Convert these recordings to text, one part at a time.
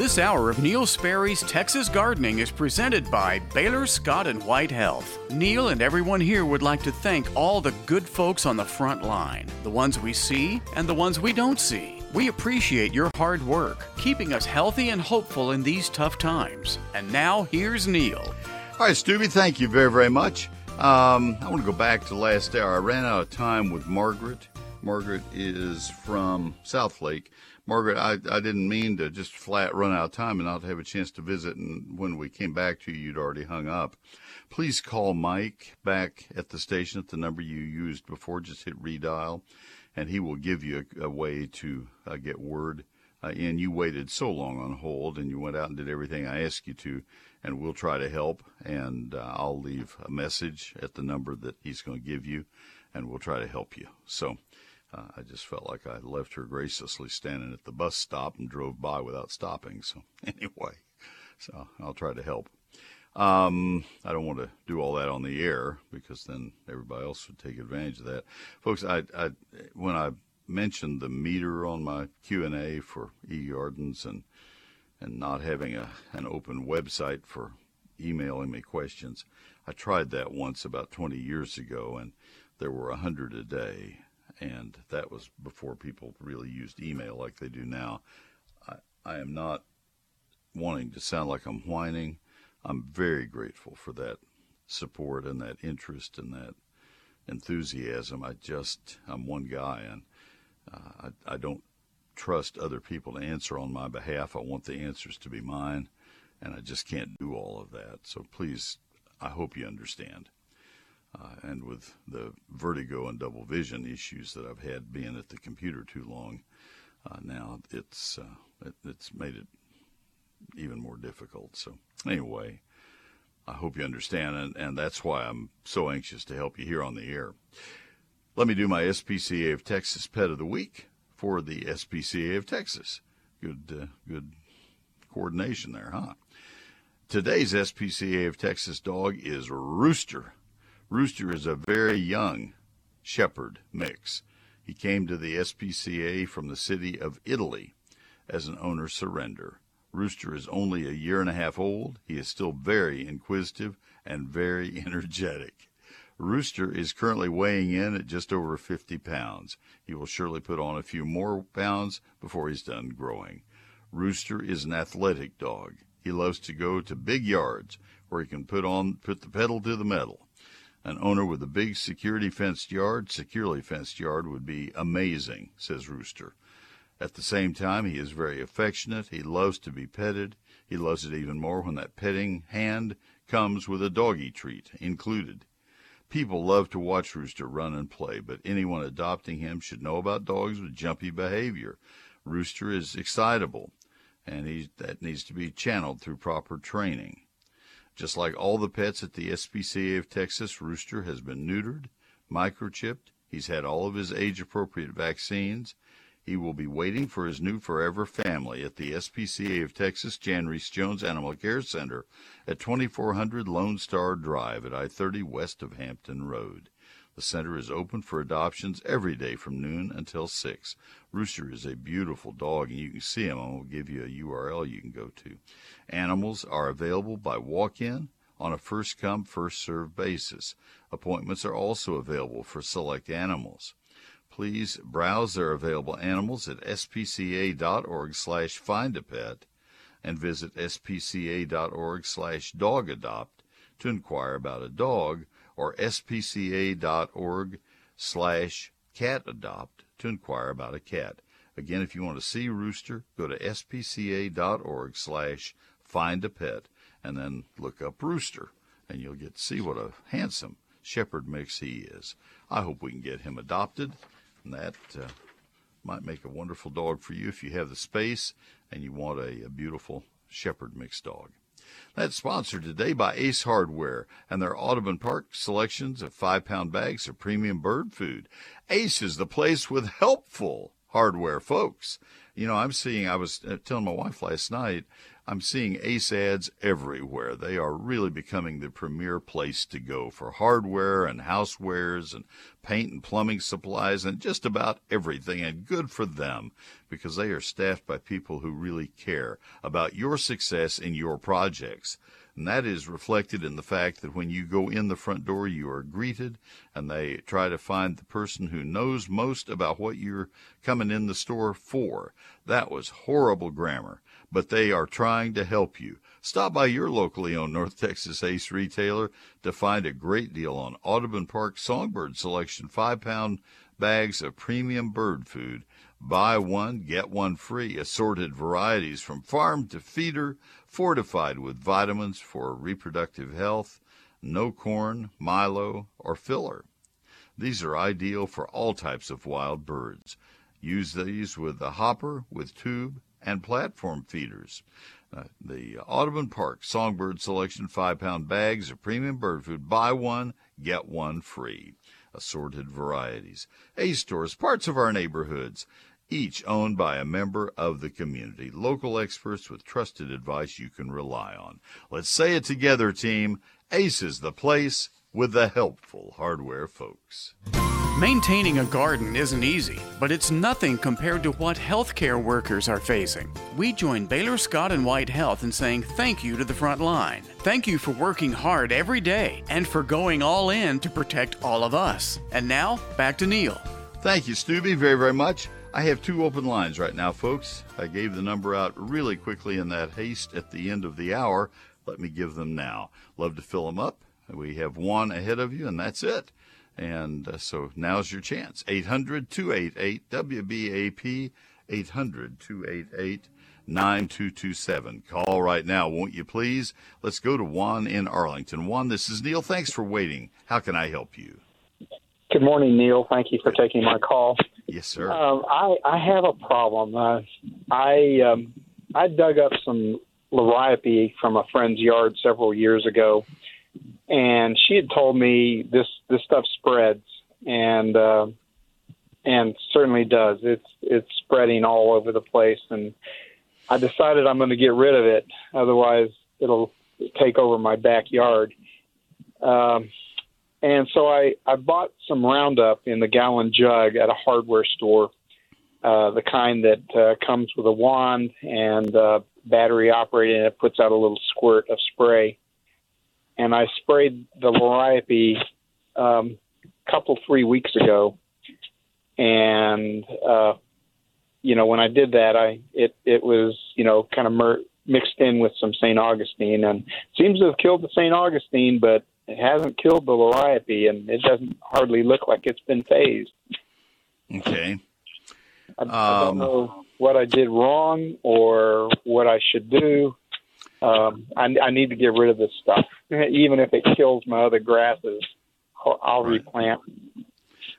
This hour of Neil Sperry's Texas Gardening is presented by Baylor Scott and White Health. Neil and everyone here would like to thank all the good folks on the front line, the ones we see and the ones we don't see. We appreciate your hard work, keeping us healthy and hopeful in these tough times. And now here's Neil. All right, Stubby, thank you very, very much. Um, I want to go back to last hour. I ran out of time with Margaret. Margaret is from Southlake. Margaret, I, I didn't mean to just flat run out of time and not have a chance to visit. And when we came back to you, you'd already hung up. Please call Mike back at the station at the number you used before. Just hit redial, and he will give you a, a way to uh, get word. Uh, and you waited so long on hold, and you went out and did everything I asked you to, and we'll try to help. And uh, I'll leave a message at the number that he's going to give you, and we'll try to help you. So uh, I just felt like I left her graciously standing at the bus stop and drove by without stopping. So anyway, so I'll try to help. Um, I don't want to do all that on the air because then everybody else would take advantage of that, folks. I, I when I mentioned the meter on my Q and A for eGardens and and not having a an open website for emailing me questions, I tried that once about 20 years ago, and there were a hundred a day and that was before people really used email like they do now. I, I am not wanting to sound like I'm whining. I'm very grateful for that support and that interest and that enthusiasm. I just, I'm one guy and uh, I, I don't trust other people to answer on my behalf. I want the answers to be mine, and I just can't do all of that. So please, I hope you understand. Uh, and with the vertigo and double vision issues that I've had being at the computer too long, uh, now it's uh, it, it's made it even more difficult. So anyway, I hope you understand, and, and that's why I'm so anxious to help you here on the air. Let me do my SPCA of Texas Pet of the Week for the SPCA of Texas. Good, uh, good coordination there, huh? Today's SPCA of Texas dog is Rooster. Rooster is a very young shepherd mix. He came to the SPCA from the city of Italy as an owner surrender. Rooster is only a year and a half old. He is still very inquisitive and very energetic. Rooster is currently weighing in at just over 50 pounds. He will surely put on a few more pounds before he's done growing. Rooster is an athletic dog. He loves to go to big yards where he can put on put the pedal to the metal. An owner with a big security fenced yard, securely fenced yard would be amazing, says Rooster. At the same time, he is very affectionate. He loves to be petted. He loves it even more when that petting hand comes with a doggy treat included. People love to watch Rooster run and play, but anyone adopting him should know about dogs with jumpy behavior. Rooster is excitable, and he, that needs to be channeled through proper training. Just like all the pets at the SPCA of Texas, Rooster has been neutered, microchipped. He's had all of his age appropriate vaccines. He will be waiting for his new forever family at the SPCA of Texas Jan Rees-Jones Animal Care Center at 2400 Lone Star Drive at I 30 west of Hampton Road. The center is open for adoptions every day from noon until 6. Rooster is a beautiful dog, and you can see him. I will give you a URL you can go to. Animals are available by walk in on a first come, first served basis. Appointments are also available for select animals. Please browse their available animals at spca.org slash find a pet and visit spca.org slash dog adopt to inquire about a dog or spca.org slash cat adopt to inquire about a cat. Again, if you want to see Rooster, go to spca.org slash find a pet and then look up Rooster and you'll get to see what a handsome shepherd mix he is. I hope we can get him adopted and that uh, might make a wonderful dog for you if you have the space and you want a, a beautiful shepherd mix dog. That's sponsored today by Ace Hardware and their Audubon Park selections of five pound bags of premium bird food. Ace is the place with helpful hardware folks. You know, I'm seeing, I was uh, telling my wife last night, I'm seeing Ace ads everywhere. They are really becoming the premier place to go for hardware and housewares and paint and plumbing supplies and just about everything. And good for them because they are staffed by people who really care about your success in your projects. And that is reflected in the fact that when you go in the front door, you are greeted and they try to find the person who knows most about what you're coming in the store for. That was horrible grammar but they are trying to help you. Stop by your locally owned North Texas Ace retailer to find a great deal on Audubon Park Songbird Selection 5 pound bags of premium bird food. Buy one, get one free. Assorted varieties from farm to feeder, fortified with vitamins for reproductive health. No corn, Milo, or filler. These are ideal for all types of wild birds. Use these with the hopper, with tube, and platform feeders. Uh, the Audubon Park Songbird Selection 5 pound bags of premium bird food. Buy one, get one free. Assorted varieties. Ace stores, parts of our neighborhoods, each owned by a member of the community. Local experts with trusted advice you can rely on. Let's say it together, team. Ace is the place with the helpful hardware folks. Maintaining a garden isn't easy, but it's nothing compared to what healthcare workers are facing. We join Baylor Scott and White Health in saying thank you to the front line. Thank you for working hard every day and for going all in to protect all of us. And now, back to Neil. Thank you, Stubby, very, very much. I have two open lines right now, folks. I gave the number out really quickly in that haste at the end of the hour. Let me give them now. Love to fill them up. We have one ahead of you, and that's it. And uh, so now's your chance. 800 288 WBAP, 800 288 9227. Call right now, won't you please? Let's go to Juan in Arlington. Juan, this is Neil. Thanks for waiting. How can I help you? Good morning, Neil. Thank you for taking my call. Yes, sir. Um, I, I have a problem. Uh, I um, I dug up some liriope from a friend's yard several years ago, and she had told me this this stuff spreads and uh, and certainly does. It's it's spreading all over the place, and I decided I'm going to get rid of it. Otherwise, it'll take over my backyard. Um, and so I I bought some Roundup in the gallon jug at a hardware store, uh, the kind that uh, comes with a wand and uh, battery operated, and it puts out a little squirt of spray and I sprayed the liriope um, a couple three weeks ago, and uh, you know when I did that, I it it was you know kind of mer- mixed in with some St. Augustine, and seems to have killed the St. Augustine, but it hasn't killed the liriope, and it doesn't hardly look like it's been fazed. Okay. I, um, I don't um, know what I did wrong or what I should do. Um, I, I need to get rid of this stuff, even if it kills my other grasses. I'll, right. replant.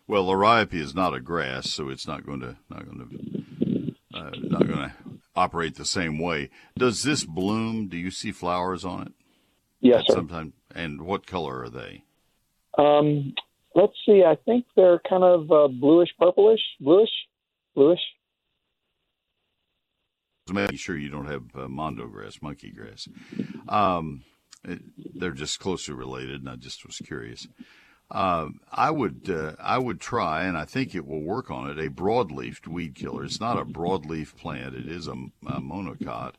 Well, liriope is not a grass, so it's not going to not going to uh, not going to operate the same way. Does this bloom? Do you see flowers on it? Yes, sir. Sometimes. And what color are they? Um, let's see. I think they're kind of uh, bluish, purplish, bluish, bluish making sure you don't have uh, mondo grass, monkey grass. Um, it, they're just closely related, and I just was curious. Uh, I would uh, I would try, and I think it will work on it. A broadleaf weed killer. It's not a broadleaf plant; it is a, a monocot.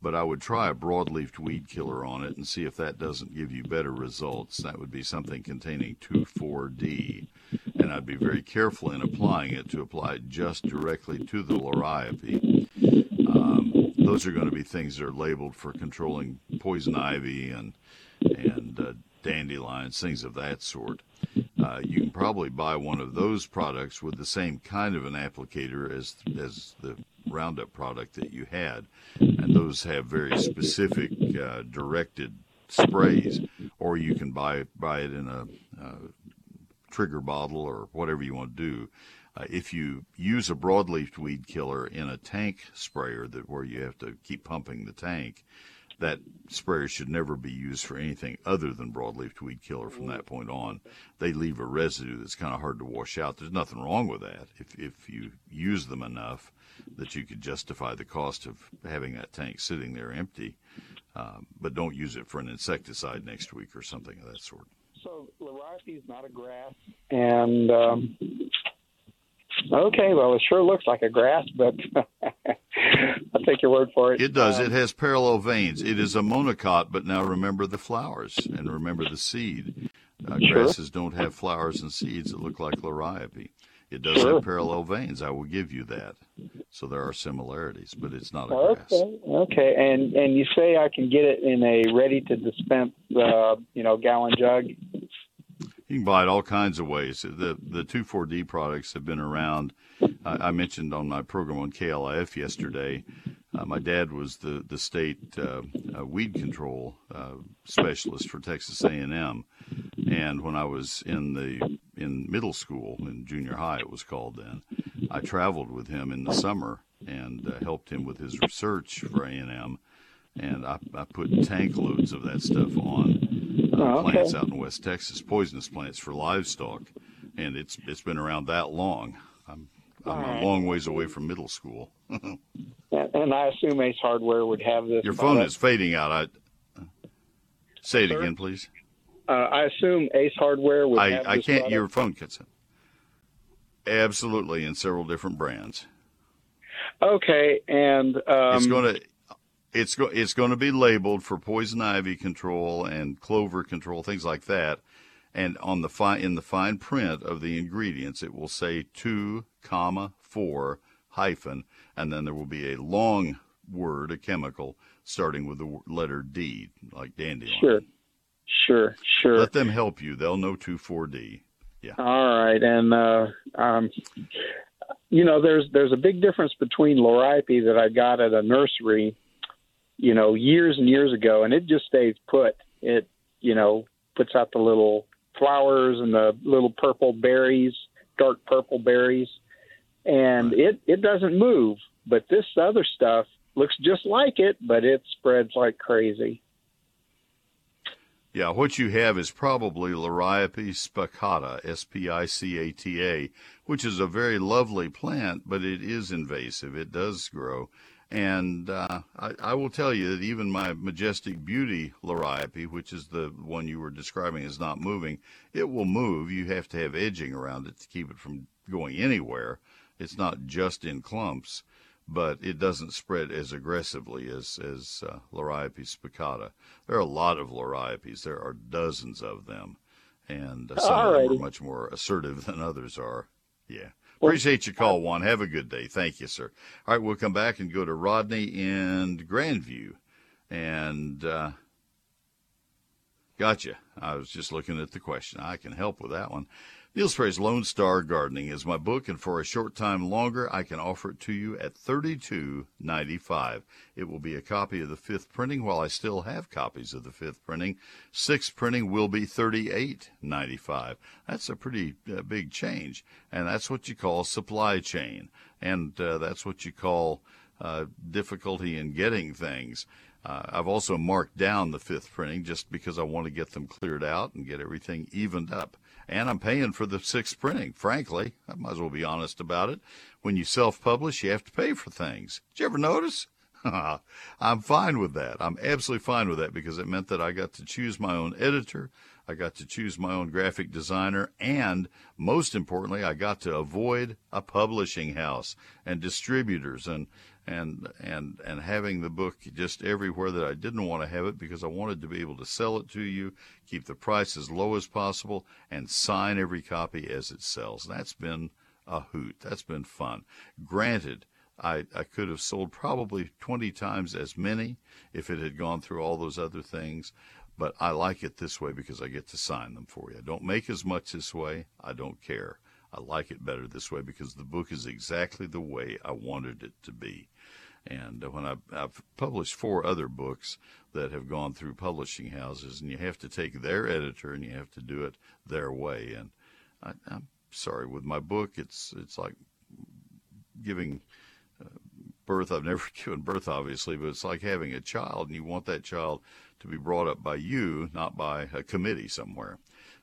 But I would try a broadleaf weed killer on it and see if that doesn't give you better results. That would be something containing 2,4-D, and I'd be very careful in applying it to apply it just directly to the liriope those are going to be things that are labeled for controlling poison ivy and and uh, dandelions, things of that sort. Uh, you can probably buy one of those products with the same kind of an applicator as as the Roundup product that you had, and those have very specific uh, directed sprays. Or you can buy buy it in a, a trigger bottle or whatever you want to do. Uh, if you use a broadleaf weed killer in a tank sprayer that where you have to keep pumping the tank, that sprayer should never be used for anything other than broadleaf weed killer from that point on. They leave a residue that's kind of hard to wash out. There's nothing wrong with that if, if you use them enough that you could justify the cost of having that tank sitting there empty. Um, but don't use it for an insecticide next week or something of that sort. So liriope is not a grass, and um, Okay, well, it sure looks like a grass, but I'll take your word for it. It does. Um, it has parallel veins. It is a monocot, but now remember the flowers and remember the seed. Uh, sure. Grasses don't have flowers and seeds that look like liriope. It does sure. have parallel veins. I will give you that. So there are similarities, but it's not a grass. Okay. Okay. And and you say I can get it in a ready to dispense, uh, you know, gallon jug. You can buy it all kinds of ways. The the 2,4-D products have been around. I, I mentioned on my program on KLIF yesterday. Uh, my dad was the the state uh, uh, weed control uh, specialist for Texas A&M, and when I was in the in middle school in junior high, it was called then. I traveled with him in the summer and uh, helped him with his research for A&M, and I, I put tank loads of that stuff on oh, plants out in West Texas, poisonous plants for livestock, and it's it's been around that long. I'm I'm right. a long ways away from middle school. and, and, I assume Ace Hardware would have this. Your phone is fading out. I say it Sir? again, please. Uh, I assume Ace Hardware would I, have. I can't. Product? Your phone cuts in. Absolutely, in several different brands. Okay, and um, it's going to it's go, it's going to be labeled for poison ivy control and clover control, things like that. And on the fine in the fine print of the ingredients, it will say two comma four hyphen, and then there will be a long word, a chemical, starting with the letter D, like dandelion. Sure, sure, sure. Let them help you. They'll know two four D. Yeah. All right, and uh, um, you know, there's there's a big difference between liriope that I got at a nursery you know, years and years ago, and it just stays put. It, you know, puts out the little flowers and the little purple berries, dark purple berries, and it it doesn't move. But this other stuff looks just like it, but it spreads like crazy. Yeah, what you have is probably Liriope spicata, S P I C A T A, which is a very lovely plant, but it is invasive. It does grow. And uh, I, I, will tell you that even my majestic beauty liriope, which is the one you were describing is not moving, it will move. You have to have edging around it to keep it from going anywhere. It's not just in clumps, but it doesn't spread as aggressively as as uh, liriope spicata. There are a lot of liriopes. There are dozens of them, and uh, some Alrighty. of them are much more assertive than others are. Yeah. Appreciate your call, Juan. Have a good day. Thank you, sir. All right, we'll come back and go to Rodney in Grandview. And uh, gotcha. I was just looking at the question. I can help with that one. Neil Sperry's Lone Star Gardening is my book, and for a short time longer, I can offer it to you at $32.95. It will be a copy of the fifth printing while I still have copies of the fifth printing. Sixth printing will be $38.95. That's a pretty uh, big change, and that's what you call supply chain, and uh, that's what you call uh, difficulty in getting things. Uh, I've also marked down the fifth printing just because I want to get them cleared out and get everything evened up and I'm paying for the sixth printing. Frankly, I might as well be honest about it. When you self-publish, you have to pay for things. Did you ever notice? I'm fine with that. I'm absolutely fine with that because it meant that I got to choose my own editor. I got to choose my own graphic designer. And most importantly, I got to avoid a publishing house and distributors and, and and and having the book just everywhere that I didn't want to have it because I wanted to be able to sell it to you, keep the price as low as possible, and sign every copy as it sells. That's been a hoot. That's been fun. Granted, I, I could have sold probably 20 times as many if it had gone through all those other things, but I like it this way because I get to sign them for you. I don't make as much this way. I don't care. I like it better this way because the book is exactly the way I wanted it to be. And when I've, I've, published four other books that have gone through publishing houses, and you have to take their editor and you have to do it their way. And I, am sorry, with my book, it's it's like giving uh, birth. I've never given birth, obviously, but it's like having a child, and you want that child to be brought up by you, not by a committee somewhere.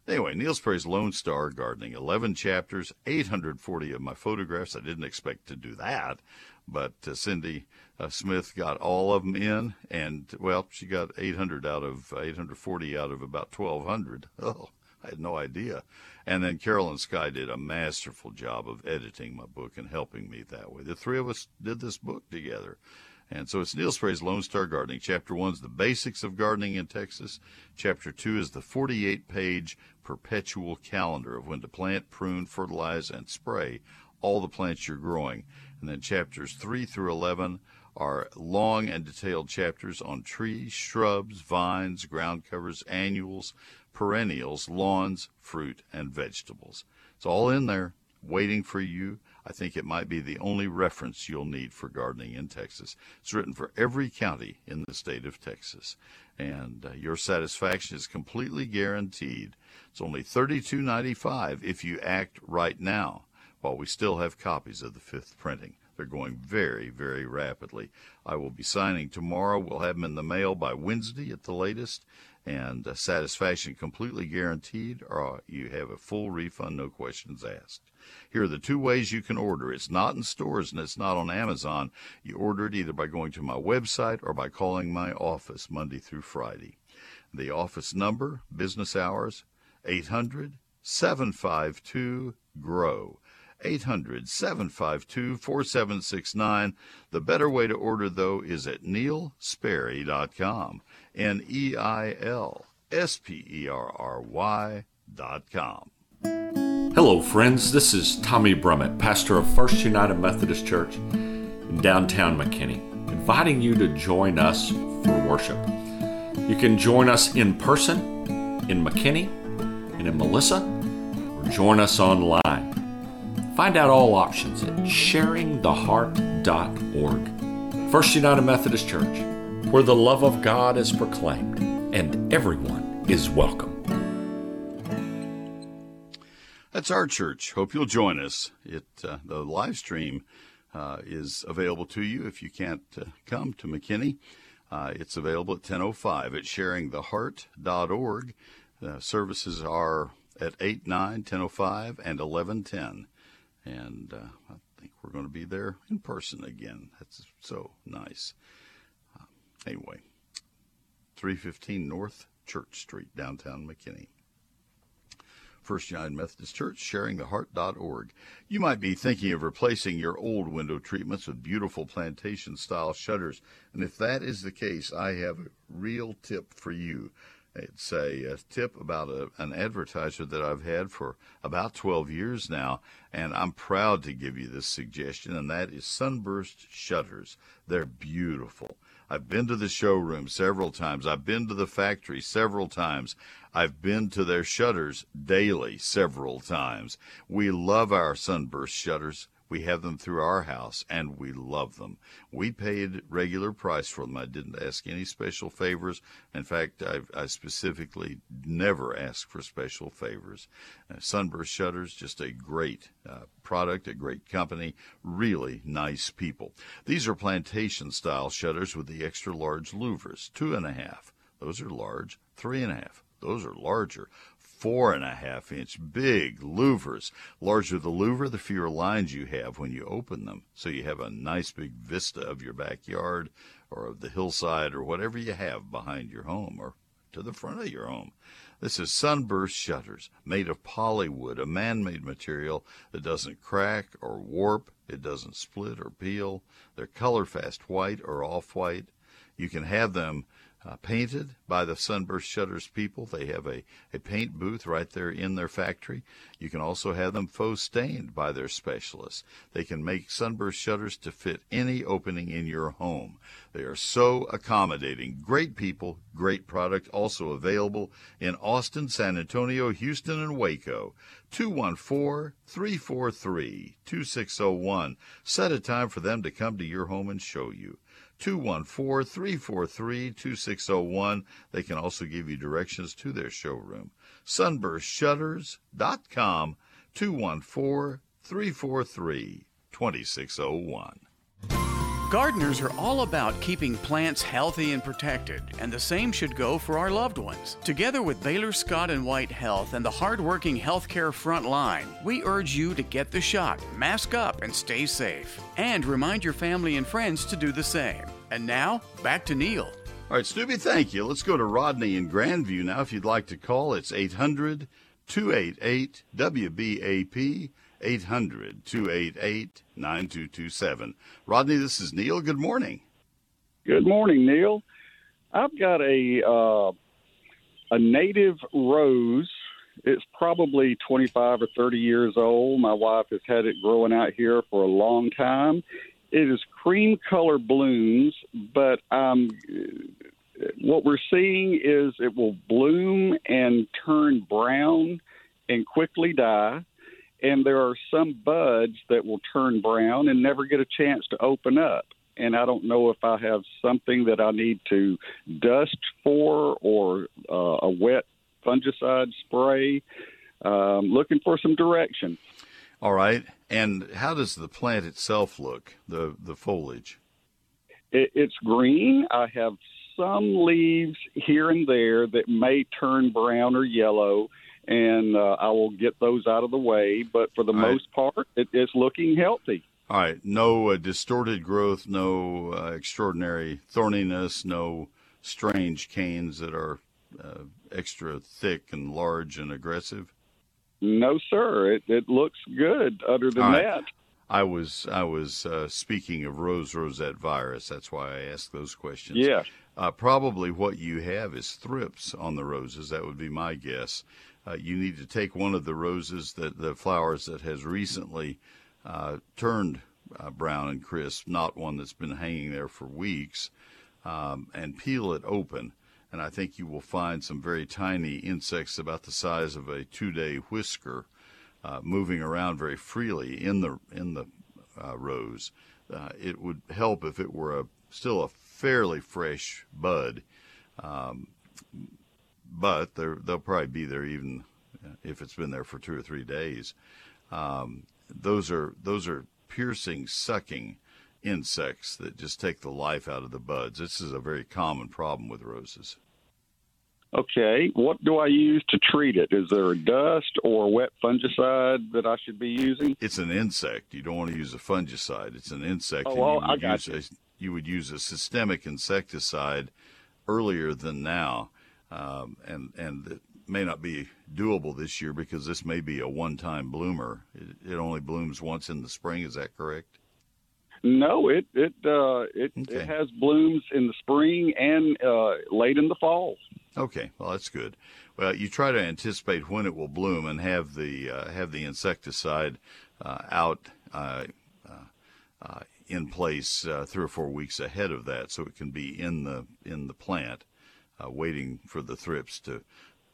Anyway, Neil Sperry's Lone Star Gardening, 11 chapters, 840 of my photographs. I didn't expect to do that, but uh, Cindy uh, Smith got all of them in, and well, she got 800 out of 840 out of about 1,200. Oh, I had no idea. And then Carolyn Sky did a masterful job of editing my book and helping me that way. The three of us did this book together. And so it's Neil Sperry's Lone Star Gardening. Chapter one is the basics of gardening in Texas. Chapter two is the 48 page perpetual calendar of when to plant, prune, fertilize, and spray all the plants you're growing. And then chapters three through 11 are long and detailed chapters on trees, shrubs, vines, ground covers, annuals, perennials, lawns, fruit, and vegetables. It's all in there waiting for you I think it might be the only reference you'll need for gardening in Texas. It's written for every county in the state of Texas, and uh, your satisfaction is completely guaranteed. It's only $32.95 if you act right now, while we still have copies of the fifth printing. They're going very, very rapidly. I will be signing tomorrow. We'll have them in the mail by Wednesday at the latest, and uh, satisfaction completely guaranteed, or you have a full refund, no questions asked. Here are the two ways you can order. It's not in stores and it's not on Amazon. You order it either by going to my website or by calling my office Monday through Friday. The office number, business hours, 800 752 GROW. 800 752 4769. The better way to order, though, is at neilsperry.com. N E I L S P E R R Y.com. Hello, friends. This is Tommy Brummett, pastor of First United Methodist Church in downtown McKinney, inviting you to join us for worship. You can join us in person in McKinney and in Melissa, or join us online. Find out all options at sharingtheheart.org. First United Methodist Church, where the love of God is proclaimed and everyone is welcome. That's our church. Hope you'll join us. It uh, the live stream uh, is available to you if you can't uh, come to McKinney. Uh, it's available at 10:05 at sharingtheheart.org. Uh, services are at 8, 9, 10:05, and 11:10, and uh, I think we're going to be there in person again. That's so nice. anyway, 315 North Church Street, downtown McKinney. First United Methodist Church, sharingtheheart.org. You might be thinking of replacing your old window treatments with beautiful plantation style shutters. And if that is the case, I have a real tip for you. It's a, a tip about a, an advertiser that I've had for about 12 years now, and I'm proud to give you this suggestion, and that is Sunburst Shutters. They're beautiful. I've been to the showroom several times. I've been to the factory several times. I've been to their shutters daily several times. We love our sunburst shutters. We have them through our house and we love them. We paid regular price for them. I didn't ask any special favors. In fact, I, I specifically never ask for special favors. Uh, Sunburst Shutters, just a great uh, product, a great company, really nice people. These are plantation style shutters with the extra large louvers, two and a half. Those are large, three and a half. Those are larger four and a half inch big louvers. Larger the louver, the fewer lines you have when you open them. So you have a nice big vista of your backyard or of the hillside or whatever you have behind your home or to the front of your home. This is sunburst shutters made of polywood, a man made material that doesn't crack or warp, it doesn't split or peel. They're color fast white or off white. You can have them uh, painted by the Sunburst Shutters people. They have a, a paint booth right there in their factory. You can also have them faux stained by their specialists. They can make Sunburst Shutters to fit any opening in your home. They are so accommodating. Great people, great product, also available in Austin, San Antonio, Houston, and Waco. 214 343 2601. Set a time for them to come to your home and show you. 214 343 2601. They can also give you directions to their showroom. SunburstShutters.com 214 343 2601. Gardeners are all about keeping plants healthy and protected, and the same should go for our loved ones. Together with Baylor Scott and White Health and the hardworking healthcare front line, we urge you to get the shot, mask up, and stay safe. And remind your family and friends to do the same. And now, back to Neil. All right, Stubby, thank you. Let's go to Rodney in Grandview now. If you'd like to call, it's 800 288 WBAP. 800 288 9227. Rodney, this is Neil. Good morning. Good morning, Neil. I've got a uh, a native rose. It's probably 25 or 30 years old. My wife has had it growing out here for a long time. It is cream color blooms, but um, what we're seeing is it will bloom and turn brown and quickly die and there are some buds that will turn brown and never get a chance to open up. And I don't know if I have something that I need to dust for or uh, a wet fungicide spray. Um, looking for some direction. All right. And how does the plant itself look? The the foliage. It, it's green. I have some leaves here and there that may turn brown or yellow and uh, I will get those out of the way. But for the All most right. part, it, it's looking healthy. All right, no uh, distorted growth, no uh, extraordinary thorniness, no strange canes that are uh, extra thick and large and aggressive. No, sir. It, it looks good. Other than right. that, I was I was uh, speaking of rose rosette virus. That's why I asked those questions. Yeah. Uh, probably what you have is thrips on the roses. That would be my guess uh, you need to take one of the roses that the flowers that has recently uh, turned uh, brown and crisp, not one that's been hanging there for weeks, um, and peel it open. And I think you will find some very tiny insects about the size of a two-day whisker uh, moving around very freely in the in the uh, rose. Uh, it would help if it were a still a fairly fresh bud. Um, but they'll probably be there even if it's been there for two or three days. Um, those are those are piercing, sucking insects that just take the life out of the buds. This is a very common problem with roses. Okay, what do I use to treat it? Is there a dust or a wet fungicide that I should be using? It's an insect. You don't want to use a fungicide. It's an insect. Oh, well, I got you. A, you would use a systemic insecticide earlier than now um, and and it may not be doable this year because this may be a one-time bloomer. It, it only blooms once in the spring. Is that correct? No, it it uh, it, okay. it has blooms in the spring and uh, late in the fall. Okay, well that's good. Well, you try to anticipate when it will bloom and have the uh, have the insecticide uh, out uh, uh, in place three or four weeks ahead of that, so it can be in the in the plant uh, waiting for the thrips to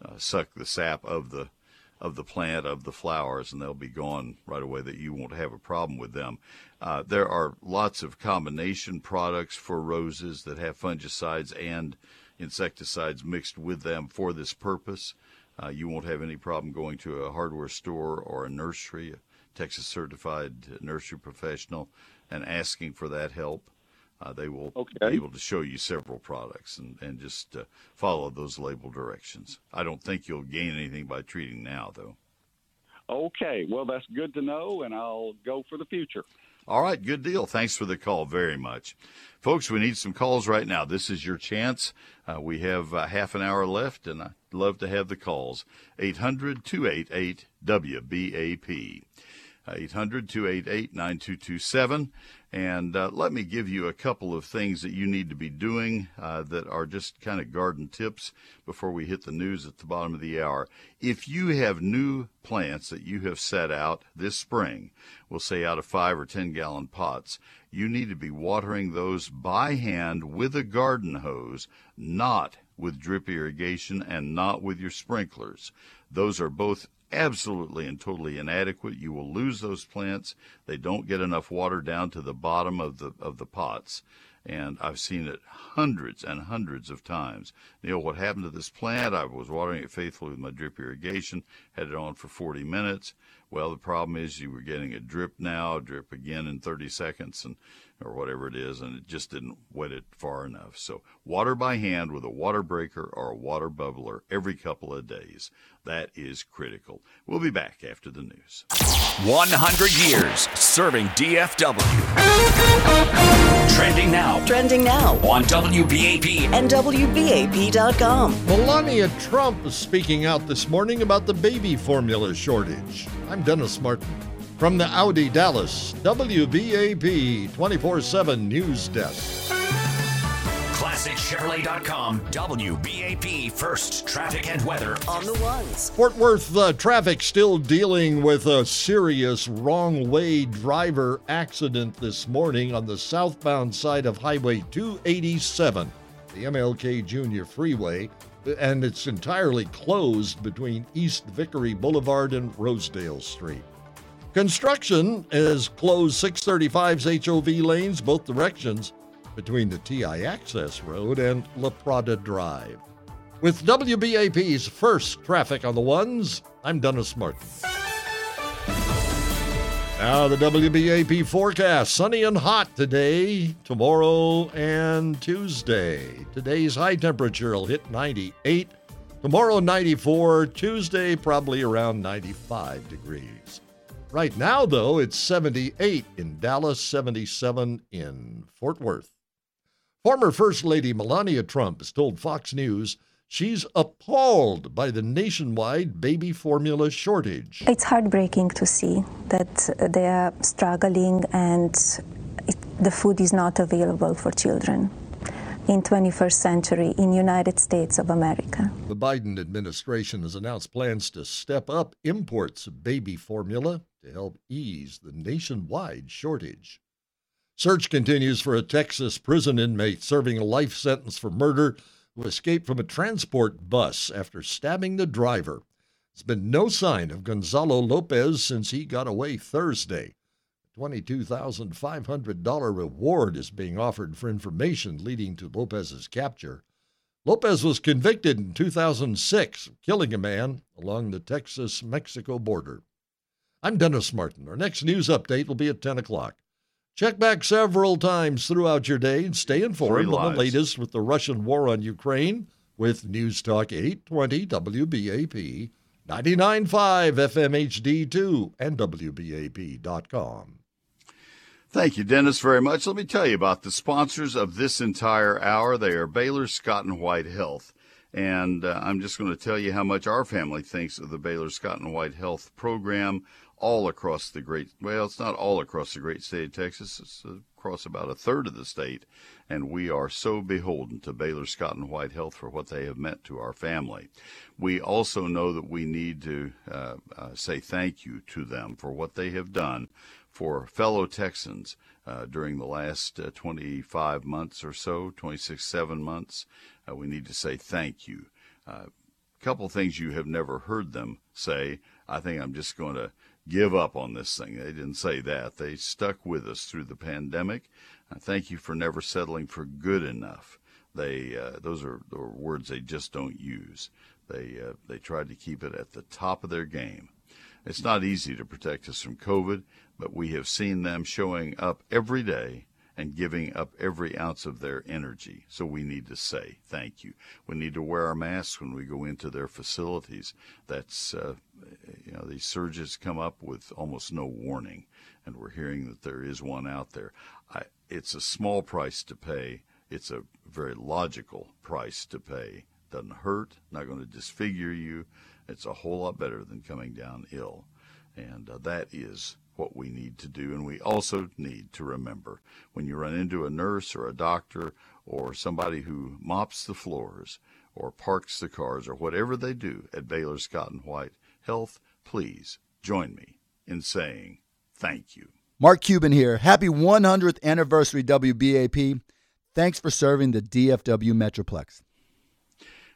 uh, suck the sap of the of the plant of the flowers, and they'll be gone right away. That you won't have a problem with them. Uh, there are lots of combination products for roses that have fungicides and insecticides mixed with them for this purpose. Uh, you won't have any problem going to a hardware store or a nursery, a Texas certified nursery professional, and asking for that help. Uh, they will okay. be able to show you several products and, and just uh, follow those label directions. I don't think you'll gain anything by treating now, though. Okay, well, that's good to know, and I'll go for the future. All right, good deal. Thanks for the call very much. Folks, we need some calls right now. This is your chance. Uh, we have uh, half an hour left, and I'd love to have the calls. 800 288 WBAP. 800 288 9227. And uh, let me give you a couple of things that you need to be doing uh, that are just kind of garden tips before we hit the news at the bottom of the hour. If you have new plants that you have set out this spring, we'll say out of five or ten gallon pots, you need to be watering those by hand with a garden hose, not with drip irrigation and not with your sprinklers. Those are both absolutely and totally inadequate. You will lose those plants. They don't get enough water down to the bottom of the of the pots. And I've seen it hundreds and hundreds of times. Neil, what happened to this plant? I was watering it faithfully with my drip irrigation, had it on for 40 minutes. Well, the problem is you were getting a drip now, a drip again in 30 seconds, and or whatever it is, and it just didn't wet it far enough. So water by hand with a water breaker or a water bubbler every couple of days. That is critical. We'll be back after the news. 100 years serving DFW. Trending now. Trending now on WBAP and WBAP.com. Melania Trump is speaking out this morning about the baby formula shortage. I'm Dennis Martin. From the Audi Dallas WBAP 24 7 News Desk. ClassicChevrolet.com WBAP First Traffic and Weather on the ones. Fort Worth uh, traffic still dealing with a serious wrong way driver accident this morning on the southbound side of Highway 287, the MLK Jr. Freeway, and it's entirely closed between East Vickery Boulevard and Rosedale Street. Construction has closed 635's HOV lanes both directions between the TI Access Road and La Prada Drive. With WBAP's first traffic on the ones, I'm Dennis Martin. Now, the WBAP forecast sunny and hot today, tomorrow, and Tuesday. Today's high temperature will hit 98. Tomorrow, 94. Tuesday, probably around 95 degrees. Right now, though, it's 78 in Dallas, 77 in Fort Worth. Former First Lady Melania Trump has told Fox News she's appalled by the nationwide baby formula shortage. It's heartbreaking to see that uh, they are struggling and it, the food is not available for children in 21st century in United States of America. The Biden administration has announced plans to step up imports of baby formula to help ease the nationwide shortage. Search continues for a Texas prison inmate serving a life sentence for murder who escaped from a transport bus after stabbing the driver. There's been no sign of Gonzalo Lopez since he got away Thursday. $22,500 reward is being offered for information leading to Lopez's capture. Lopez was convicted in 2006 of killing a man along the Texas Mexico border. I'm Dennis Martin. Our next news update will be at 10 o'clock. Check back several times throughout your day and stay informed on the latest with the Russian war on Ukraine with News Talk 820 WBAP, 99.5 FM HD2, and WBAP.com. Thank you, Dennis, very much. Let me tell you about the sponsors of this entire hour. They are Baylor Scott and White Health. And uh, I'm just going to tell you how much our family thinks of the Baylor Scott and White Health program all across the great, well, it's not all across the great state of Texas. It's across about a third of the state. And we are so beholden to Baylor Scott and White Health for what they have meant to our family. We also know that we need to uh, uh, say thank you to them for what they have done for fellow Texans uh, during the last uh, 25 months or so, 26, 7 months. Uh, we need to say thank you. Uh, couple things you have never heard them say. I think I'm just going to give up on this thing. They didn't say that. They stuck with us through the pandemic. I thank you for never settling for good enough. They uh, those are, are, words they just don't use. They uh, they tried to keep it at the top of their game. It's not easy to protect us from COVID but we have seen them showing up every day and giving up every ounce of their energy. So we need to say thank you. We need to wear our masks when we go into their facilities. That's, uh, you know, these surges come up with almost no warning, and we're hearing that there is one out there. I, it's a small price to pay. It's a very logical price to pay. Doesn't hurt, not going to disfigure you. It's a whole lot better than coming down ill. And uh, that is what we need to do. And we also need to remember when you run into a nurse or a doctor or somebody who mops the floors or parks the cars or whatever they do at Baylor Scott and White Health, please join me in saying thank you. Mark Cuban here. Happy 100th anniversary, WBAP. Thanks for serving the DFW Metroplex.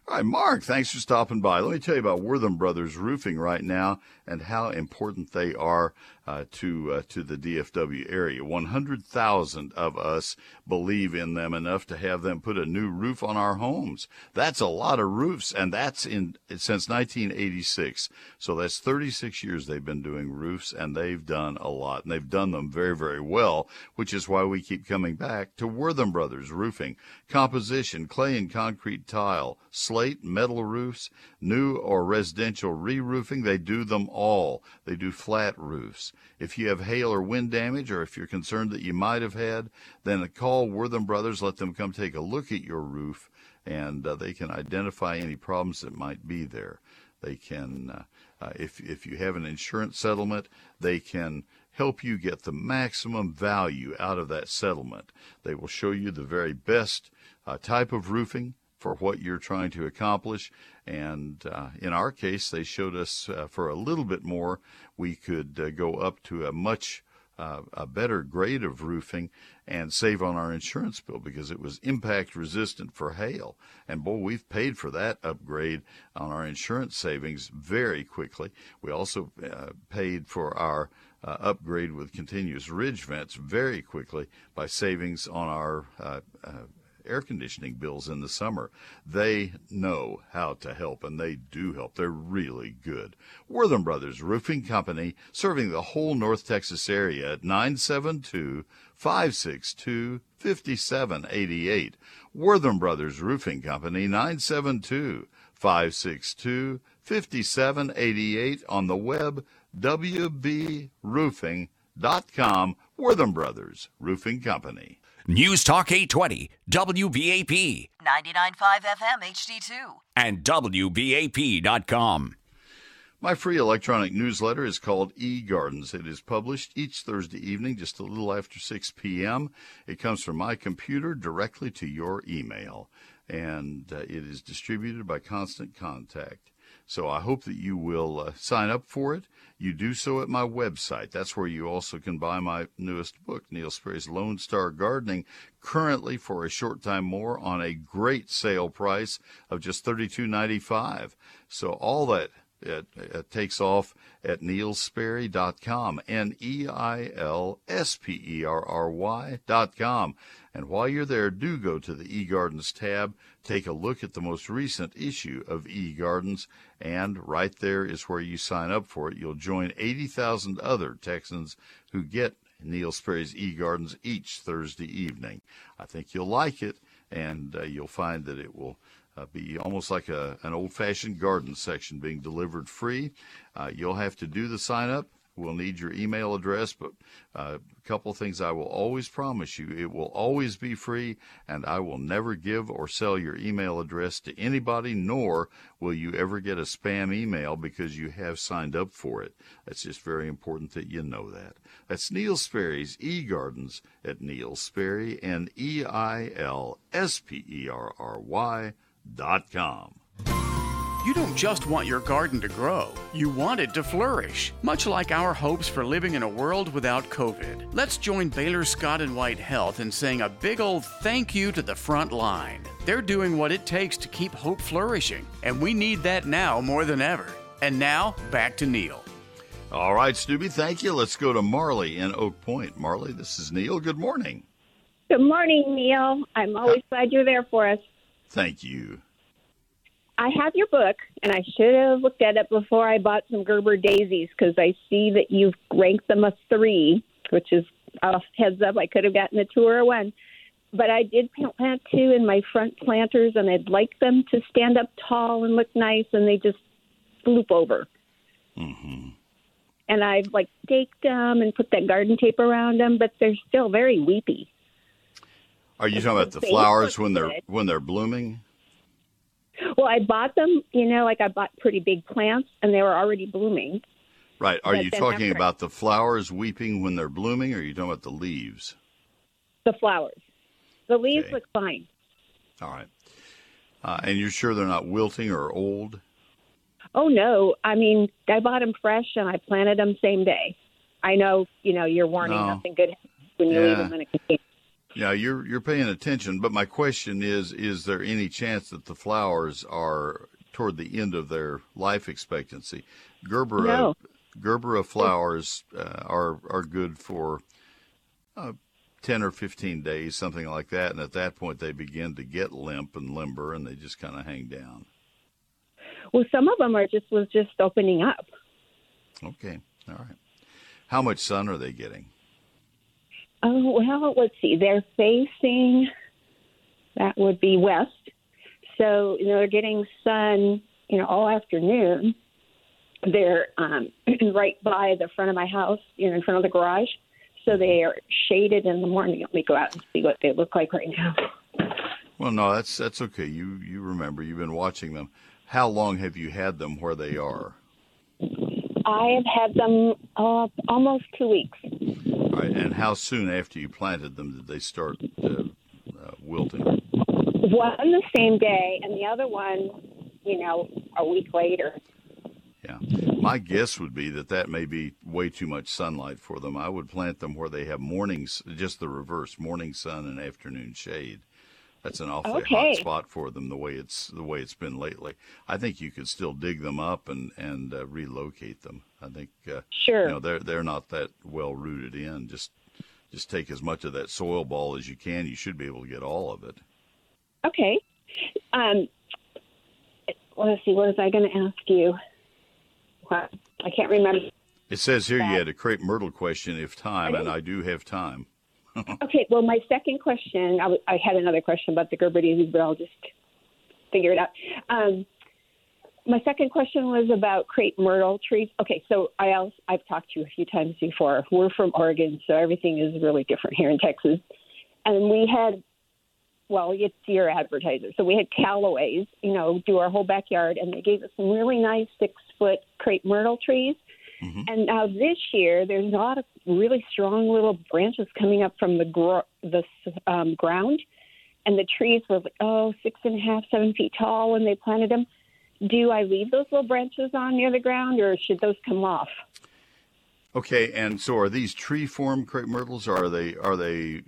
All right, Mark, thanks for stopping by. Let me tell you about Wortham Brothers Roofing right now and how important they are uh, to uh, to the DFW area. 100,000 of us believe in them enough to have them put a new roof on our homes. That's a lot of roofs, and that's in since 1986. So that's 36 years they've been doing roofs, and they've done a lot, and they've done them very, very well, which is why we keep coming back to Wortham Brothers Roofing. Composition, clay and concrete tile, slate, metal roofs, new or residential re-roofing, they do them all. They do flat roofs. If you have hail or wind damage, or if you're concerned that you might have had, then call Wortham Brothers. Let them come take a look at your roof, and uh, they can identify any problems that might be there. They can, uh, uh, if if you have an insurance settlement, they can help you get the maximum value out of that settlement. They will show you the very best uh, type of roofing for what you're trying to accomplish. And uh, in our case, they showed us uh, for a little bit more, we could uh, go up to a much uh, a better grade of roofing and save on our insurance bill because it was impact resistant for hail. And boy, we've paid for that upgrade on our insurance savings very quickly. We also uh, paid for our uh, upgrade with continuous ridge vents very quickly by savings on our uh, uh, air conditioning bills in the summer. They know how to help, and they do help. They're really good. Wortham Brothers Roofing Company, serving the whole North Texas area at 972 562 5788. Wortham Brothers Roofing Company, 972 562 5788 on the web, wbroofing.com. Wortham Brothers Roofing Company. News Talk 820, WBAP. 99.5 FM HD2. And WBAP.com. My free electronic newsletter is called eGardens. It is published each Thursday evening, just a little after 6 p.m. It comes from my computer directly to your email, and uh, it is distributed by Constant Contact. So I hope that you will uh, sign up for it. You do so at my website. That's where you also can buy my newest book, Neil Sperry's Lone Star Gardening, currently for a short time more on a great sale price of just $32.95. So all that it, it, takes off at neilsperry.com, N E I L S P E R R Y.com. And while you're there, do go to the eGardens tab, take a look at the most recent issue of eGardens, and right there is where you sign up for it. You'll join 80,000 other Texans who get Neil Sperry's eGardens each Thursday evening. I think you'll like it, and uh, you'll find that it will uh, be almost like a, an old fashioned garden section being delivered free. Uh, you'll have to do the sign up. We'll need your email address, but uh, a couple things I will always promise you it will always be free, and I will never give or sell your email address to anybody, nor will you ever get a spam email because you have signed up for it. That's just very important that you know that. That's Neil Sperry's eGardens at Neil Sperry, N E I L S P E R R Y com. You don't just want your garden to grow, you want it to flourish, much like our hopes for living in a world without COVID. Let's join Baylor Scott and White Health in saying a big old thank you to the front line. They're doing what it takes to keep hope flourishing, and we need that now more than ever. And now, back to Neil. All right, Stubby, thank you. Let's go to Marley in Oak Point. Marley, this is Neil. Good morning. Good morning, Neil. I'm always glad you're there for us. Thank you. I have your book, and I should have looked at it before I bought some Gerber daisies because I see that you've ranked them a three, which is a heads up. I could have gotten a two or a one. But I did plant two in my front planters, and I'd like them to stand up tall and look nice, and they just floop over. Mm-hmm. And I've like staked them and put that garden tape around them, but they're still very weepy. Are you talking about the flowers when they're when they're blooming? Well, I bought them, you know, like I bought pretty big plants and they were already blooming. Right. Are you talking after, about the flowers weeping when they're blooming or are you talking about the leaves? The flowers. The leaves okay. look fine. All right. Uh, and you're sure they're not wilting or old? Oh, no. I mean, I bought them fresh and I planted them same day. I know, you know, you're warning no. nothing good when you yeah. leave them in a container. Yeah, you're you're paying attention, but my question is: Is there any chance that the flowers are toward the end of their life expectancy? Gerber, no. Gerbera flowers uh, are are good for uh, ten or fifteen days, something like that, and at that point they begin to get limp and limber, and they just kind of hang down. Well, some of them are just was just opening up. Okay, all right. How much sun are they getting? Oh well, let's see. They're facing that would be west, so you know they're getting sun, you know, all afternoon. They're um, right by the front of my house, you know, in front of the garage, so they are shaded in the morning. Let me go out and see what they look like right now. Well, no, that's that's okay. You you remember you've been watching them. How long have you had them where they are? I have had them uh, almost two weeks. All right, and how soon after you planted them did they start uh, uh, wilting? One the same day, and the other one, you know, a week later. Yeah, my guess would be that that may be way too much sunlight for them. I would plant them where they have mornings, just the reverse, morning sun and afternoon shade. That's an awfully Okay. hot spot for them the way it's the way it's been lately. I think you could still dig them up and and uh, relocate them. I think uh, Sure. you know they're they're not that well rooted in. Just just take as much of that soil ball as you can. You should be able to get all of it. Okay. Um, let's see. What was I going to ask you? What? I can't remember. It says here you had a crepe myrtle question if time, and I do have time. Okay. Well, my second question. I, w- I had another question about the Gerber daisies, but I'll just figure it out. Um, my second question was about crepe myrtle trees. Okay, so I also, I've talked to you a few times before. We're from Oregon, so everything is really different here in Texas. And we had, well, it's your advertiser. So we had Callaways, you know, do our whole backyard, and they gave us some really nice six foot crepe myrtle trees. And now this year, there's a lot of really strong little branches coming up from the gro- the um, ground, and the trees were oh six and a half, seven feet tall when they planted them. Do I leave those little branches on near the ground, or should those come off? Okay, and so are these tree form crepe myrtles, or are they are they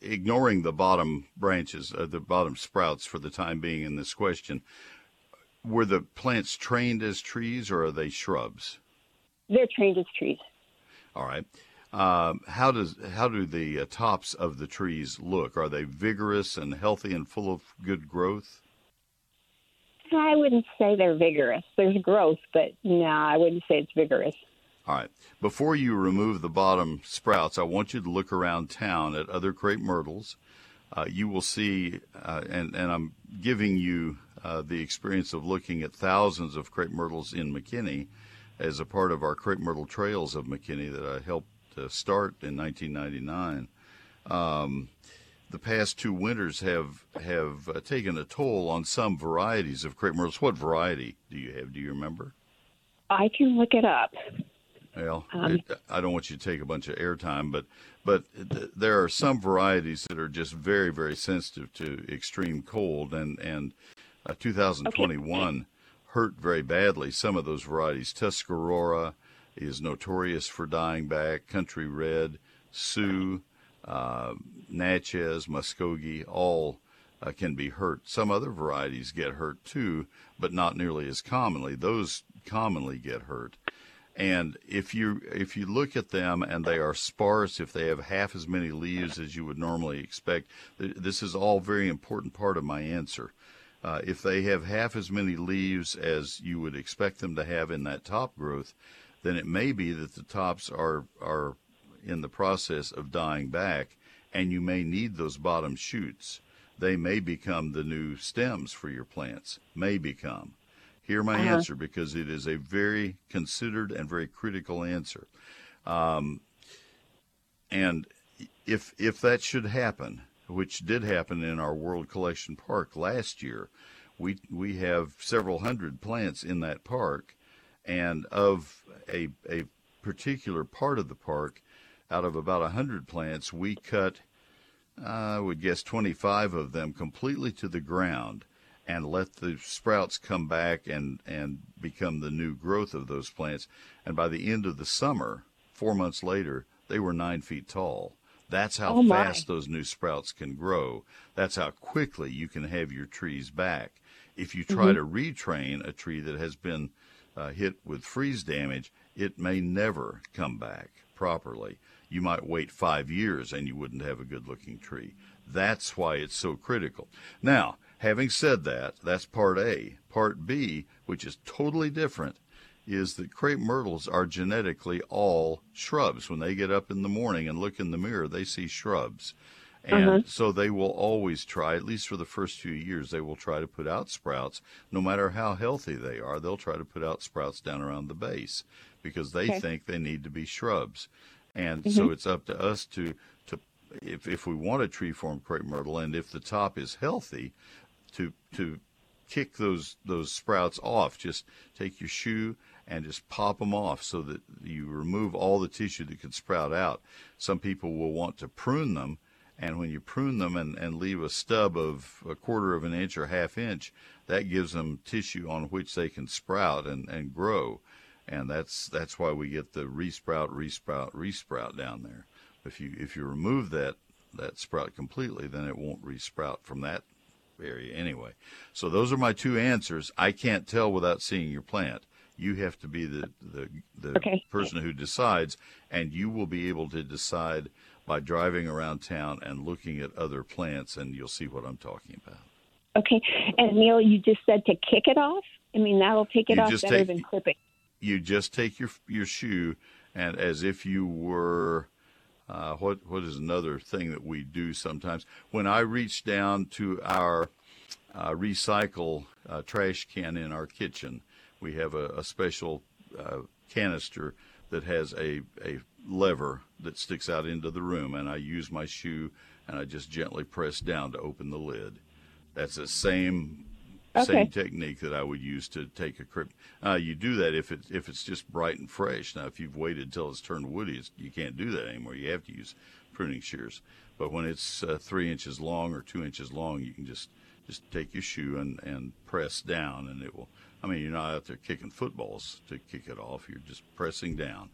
ignoring the bottom branches, uh, the bottom sprouts for the time being in this question? Were the plants trained as trees, or are they shrubs? They're trained as trees. All right. Um, how does how do the uh, tops of the trees look? Are they vigorous and healthy and full of good growth? I wouldn't say they're vigorous. There's growth, but no, I wouldn't say it's vigorous. All right. Before you remove the bottom sprouts, I want you to look around town at other crepe myrtles. Uh, you will see, uh, and, and I'm giving you uh, the experience of looking at thousands of crepe myrtles in McKinney as a part of our crepe myrtle trails of McKinney that I helped uh, start in 1999. Um, the past two winters have have uh, taken a toll on some varieties of crepe myrtles. What variety do you have? Do you remember? I can look it up. Well, Um, it, I don't want you to take a bunch of airtime, but but th- there are some varieties that are just very very sensitive to extreme cold, and and uh, 2021 hurt very badly. Some of those varieties, Tuscarora is notorious for dying back. Country Red, Sioux, uh, Natchez, Muskogee, all uh, can be hurt. Some other varieties get hurt too, but not nearly as commonly. Those commonly get hurt. And if you if you look at them and they are sparse, if they have half as many leaves as you would normally expect, th- this is all very important part of my answer. Uh, if they have half as many leaves as you would expect them to have in that top growth, then it may be that the tops are are in the process of dying back, and you may need those bottom shoots. They may become the new stems for your plants. May become. Hear my Uh-huh. answer because it is a very considered and very critical answer. Um, and if if that should happen, which did happen in our World Collection Park last year, we we have several hundred plants in that park, and of a a particular part of the park, out of about a hundred plants, we cut I would guess 25 of them completely to the ground and let the sprouts come back and, and become the new growth of those plants. And by the end of the summer, four months later, they were nine feet tall. That's how Oh, fast those new sprouts can grow. That's how quickly you can have your trees back. If you try Mhm. to retrain a tree that has been uh, hit with freeze damage, it may never come back properly. You might wait five years and you wouldn't have a good looking tree. That's why it's so critical. Now, having said that, that's part A. Part B, which is totally different, is that crepe myrtles are genetically all shrubs. When they get up in the morning and look in the mirror, they see shrubs. And Uh-huh. so they will always try, at least for the first few years, they will try to put out sprouts. No matter how healthy they are, they'll try to put out sprouts down around the base because they Okay. think they need to be shrubs. And so Mhm. it's up to us to, to if, if we want a tree form crepe myrtle and if the top is healthy, to to kick those those sprouts off. Just take your shoe and just pop them off so that you remove all the tissue that could sprout out. Some people will want to prune them, and when you prune them and, and leave a stub of a quarter of an inch or half inch, that gives them tissue on which they can sprout and, and grow. And that's that's why we get the resprout, resprout, resprout down there. If you if you remove that that sprout completely, then it won't resprout from that area anyway. So those are my two answers. I can't tell without seeing your plant. You have to be the the, the Okay. person who decides, and you will be able to decide by driving around town and looking at other plants, and you'll see what I'm talking about. Okay. And Neil, you just said to kick it off? I mean, that'll take it You off better take- than clipping. You just take your your shoe, and as if you were. Uh, what what is another thing that we do sometimes? When I reach down to our uh, recycle uh, trash can in our kitchen, we have a, a special uh, canister that has a, a lever that sticks out into the room, and I use my shoe and I just gently press down to open the lid. That's the same Okay. same technique that I would use to take a crib. Uh, you do that if it if it's just bright and fresh. Now, if you've waited till it's turned woody, it's, you can't do that anymore. You have to use pruning shears. But when it's uh, three inches long or two inches long, you can just just take your shoe and and press down, and it will. I mean, you're not out there kicking footballs to kick it off. You're just pressing down.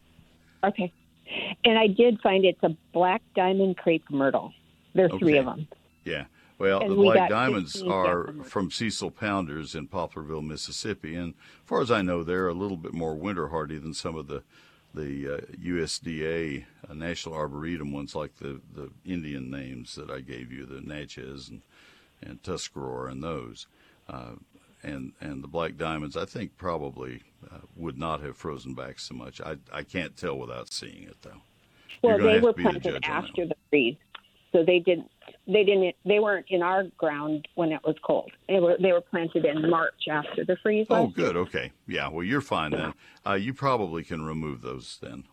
Okay. And I did find it's a black diamond crepe myrtle. There's three of them. Yeah. Well, And the we Black Diamonds are from Cecil Pounders in Poplarville, Mississippi, and as far as I know, they're a little bit more winter hardy than some of the the uh, USDA uh, National Arboretum ones, like the the Indian names that I gave you, the Natchez and and Tuscarora and those. Uh, and and the black diamonds, I think probably uh, would not have frozen back so much. I I can't tell without seeing it though. Well, they were planted judge on that after the freeze, so they didn't. They didn't. They weren't in our ground when it was cold. They were. They were planted in March after the freeze. Oh, good. Okay. Yeah. Well, you're fine then. Uh, you probably can remove those then.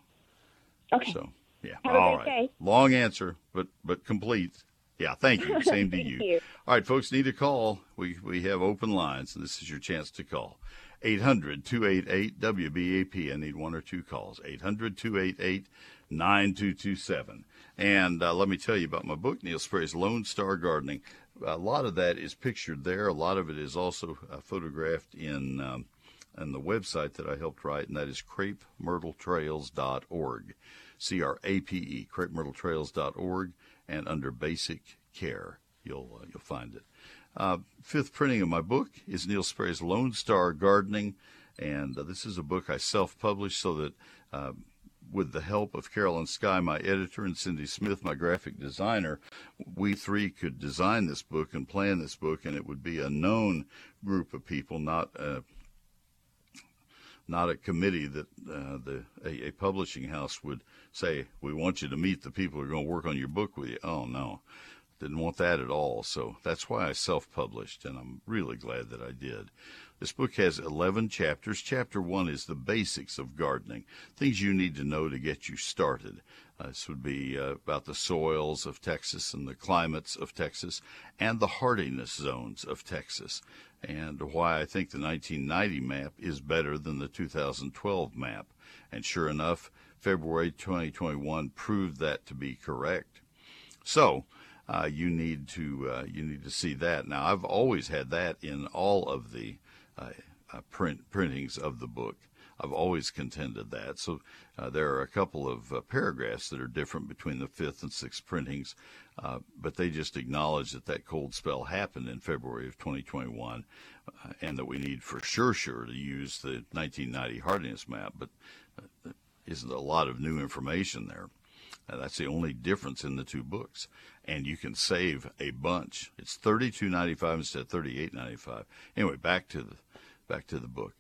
Okay. So, yeah. Have All right. Long answer, but but complete. Yeah. Thank you. Same to you. you. All right, folks. Need a call. We we have open lines, and this is your chance to call. 800 288 WBAP. I need one or two calls. 800 288 9227. And uh, let me tell you about my book, Neil Sperry's Lone Star Gardening. A lot of that is pictured there. A lot of it is also uh, photographed in um, on the website that I helped write, and that is crapemyrtletrails.org. C R A P E, crapemyrtletrails.org, and under basic care, you'll uh, you'll find it. Uh, fifth printing of my book is Neil Sperry's Lone Star Gardening, and uh, this is a book I self-published so that, uh, with the help of Carolyn Sky, my editor, and Cindy Smith, my graphic designer, we three could design this book and plan this book, and it would be a known group of people, not a not a committee that uh, the a, a publishing house would say, "We want you to meet the people who are going to work on your book with you." Oh no, didn't want that at all. So that's why I self-published, and I'm really glad that I did. This book has 11 chapters. Chapter one is the basics of gardening, things you need to know to get you started. Uh, this would be uh, about the soils of Texas and the climates of Texas and the hardiness zones of Texas, and why I think the 1990 map is better than the 2012 map. And sure enough, February 2021 proved that to be correct. So uh, you need to uh, you need to see that. Now I've always had that in all of the uh, uh, print printings of the book. I've always contended that. So uh, there are a couple of uh, paragraphs that are different between the fifth and sixth printings, uh, but they just acknowledge that that cold spell happened in February of 2021, uh, and that we need for sure, sure to use the 1990 hardiness map. But uh, isn't a lot of new information there. Uh, that's the only difference in the two books, and you can save a bunch. It's thirty-two ninety-five instead of thirty-eight ninety-five. Anyway, back to the back to the book.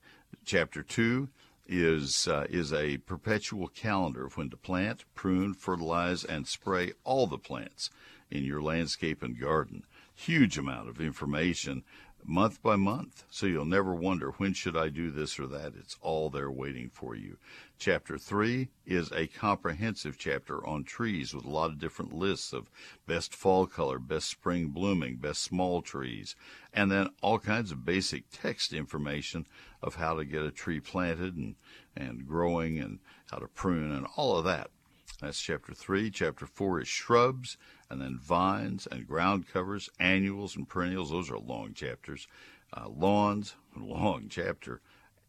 Chapter two is uh, is a perpetual calendar of when to plant, prune, fertilize, and spray all the plants in your landscape and garden. Huge amount of information month by month. So you'll never wonder when should I do this or that. It's all there waiting for you. Chapter 3 is a comprehensive chapter on trees with a lot of different lists of best fall color, best spring blooming, best small trees, and then all kinds of basic text information of how to get a tree planted and, and growing and how to prune and all of that. That's chapter 3. Chapter 4 is shrubs and then vines and ground covers, annuals and perennials. Those are long chapters. Uh, lawns, long chapter.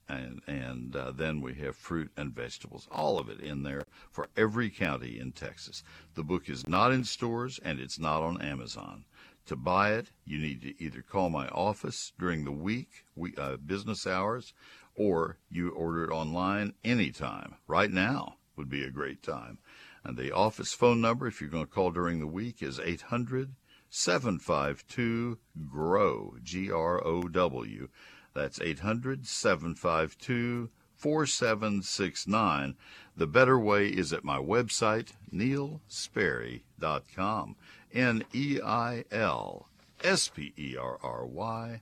And, and uh, then we have fruit and vegetables, all of it in there for every county in Texas. The book is not in stores and it's not on Amazon. To buy it, you need to either call my office during the week, week uh, business hours, or you order it online anytime. Right now would be a great time. And the office phone number, if you're going to call during the week, is 800 752 GROW, G R O W. That's 800 752 4769. The better way is at my website, neilsperry.com. N E I L S P E R R Y.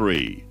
three.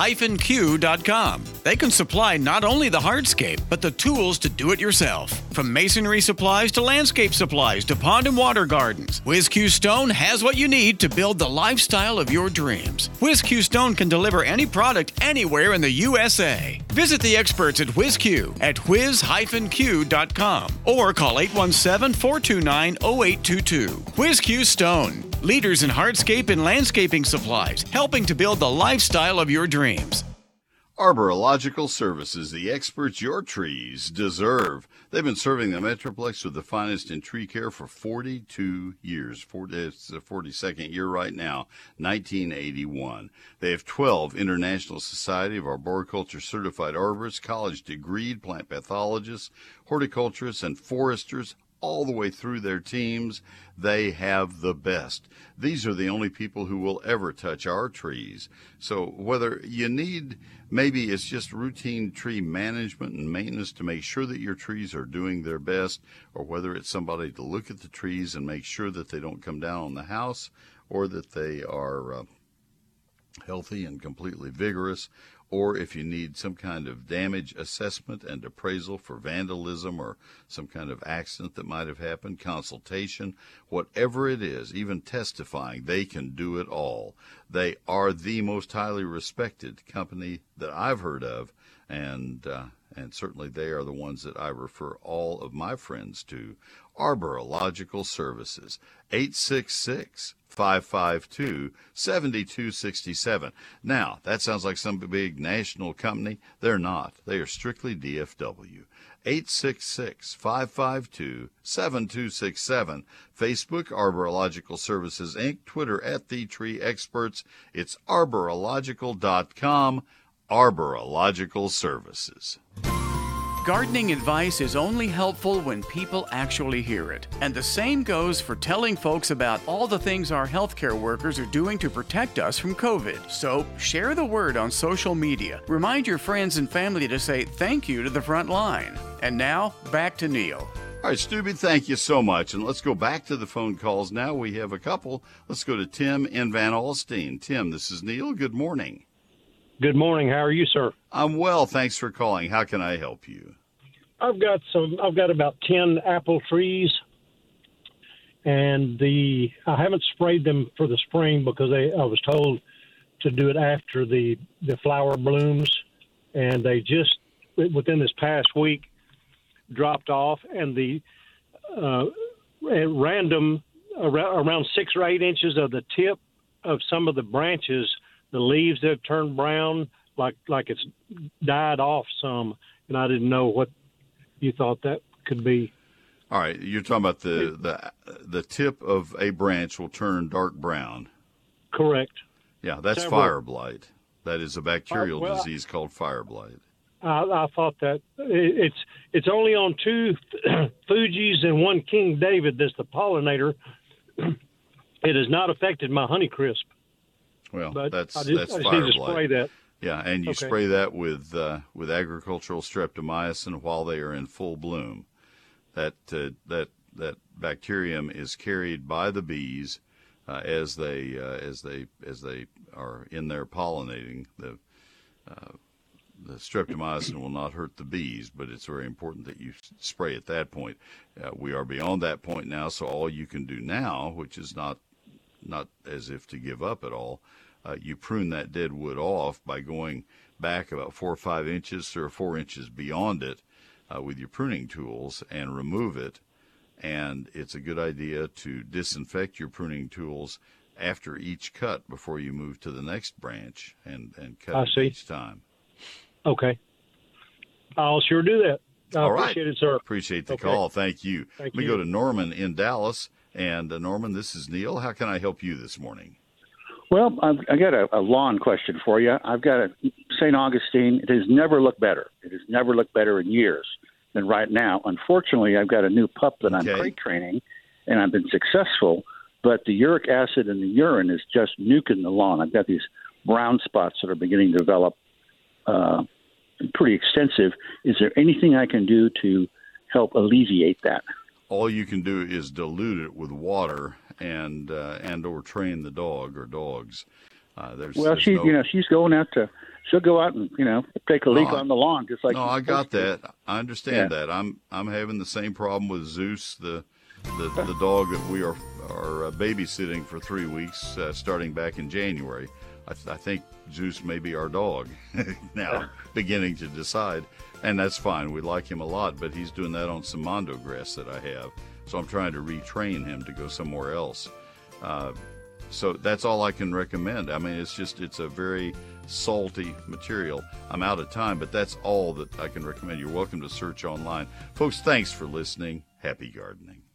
whiz-q.com. They can supply not only the hardscape, but the tools to do it yourself. From masonry supplies to landscape supplies to pond and water gardens, WhizQ Stone has what you need to build the lifestyle of your dreams. WhizQ Stone can deliver any product anywhere in the USA. Visit the experts at WhizQ at whiz-q.com or call 817-429-0822. WhizQ Stone, leaders in hardscape and landscaping supplies, helping to build the lifestyle of your dreams. Arborilogical Services, the experts your trees deserve. They've been serving the Metroplex with the finest in tree care for 42 years. 40, it's the 42nd year right now, 1981. They have 12 International Society of Arboriculture certified arborists, college degreed plant pathologists, horticulturists, and foresters all the way through their teams. They have the best. These are the only people who will ever touch our trees. So whether you need, maybe it's just routine tree management and maintenance to make sure that your trees are doing their best, or whether it's somebody to look at the trees and make sure that they don't come down on the house or that they are uh, healthy and completely vigorous, or if you need some kind of damage assessment and appraisal for vandalism or some kind of accident that might have happened, consultation, whatever it is, even testifying, they can do it all. They are the most highly respected company that I've heard of, and uh, and certainly they are the ones that I refer all of my friends to. Arborilogical Services, 866 552 7267. Now, that sounds like some big national company. They're not. They are strictly DFW. 866 552 7267. Facebook, Arborilogical Services Inc. Twitter at The Tree Experts. It's arborilogical.com. Arborilogical Services. Gardening advice is only helpful when people actually hear it. And the same goes for telling folks about all the things our healthcare workers are doing to protect us from COVID. So share the word on social media. Remind your friends and family to say thank you to the front line. And now, back to Neil. All right, Stubby, thank you so much. And let's go back to the phone calls now. We have a couple. Let's go to Tim in Van Alstyne. Tim, this is Neil. Good morning. Good morning. How are you, sir? I'm well. Thanks for calling. How can I help you? I've got some. I've got about ten apple trees, and the I haven't sprayed them for the spring because they, I was told to do it after the the flower blooms, and they just within this past week dropped off, and the uh, at random around six or eight inches of the tip of some of the branches, the leaves have turned brown, like like it's died off some, and I didn't know what you thought that could be. All right, you're talking about the the the tip of a branch will turn dark brown. Correct. Yeah, that's Several. fire blight. That is a bacterial uh, well, disease called fire blight. I, I thought that it's it's only on two Fuji's and one King David that's the pollinator. it has not affected my Honeycrisp. Well, but that's I just, that's I just fire blight. spray that. Yeah, and you Okay. spray that with uh, with agricultural streptomycin while they are in full bloom. That uh, that that bacterium is carried by the bees uh, as they uh, as they as they are in there pollinating. The uh, the streptomycin will not hurt the bees, but it's very important that you spray at that point. Uh, we are beyond that point now, so all you can do now, which is not not as if to give up at all, uh, you prune that dead wood off by going back about four or five inches, three or four inches beyond it uh, with your pruning tools and remove it. And it's a good idea to disinfect your pruning tools after each cut before you move to the next branch and, and cut I see. each time. Okay. I'll sure do that. I All right. appreciate it, sir. Appreciate the Okay. call. Thank you. Thank Let me you. go to Norman in Dallas. And uh, Norman, this is Neil. How can I help you this morning? Well, I've, I got a, a lawn question for you. I've got a St. Augustine. It has never looked better. It has never looked better in years than right now. Unfortunately, I've got a new pup that I'm crate training, and I've been successful. But the uric acid in the urine is just nuking the lawn. I've got these brown spots that are beginning to develop, uh, pretty extensive. Is there anything I can do to help alleviate that? all you can do is dilute it with water and uh, and or train the dog or dogs. Uh, there's, well, there's she, no, you know, she's going out to, she'll go out and you know take a leak No, on the lawn just like. no, I got to. that. I understand Yeah. that. I'm I'm having the same problem with Zeus, the the, the dog that we are are uh, babysitting for three weeks, uh, starting back in January. I, th- I think Zeus may be our dog now, beginning to decide, and that's fine. We like him a lot, but he's doing that on some mondo grass that I have, so I'm trying to retrain him to go somewhere else. Uh, so that's all I can recommend. I mean, it's just it's a very salty material. I'm out of time, but that's all that I can recommend. You're welcome to search online, folks. Thanks for listening. Happy gardening.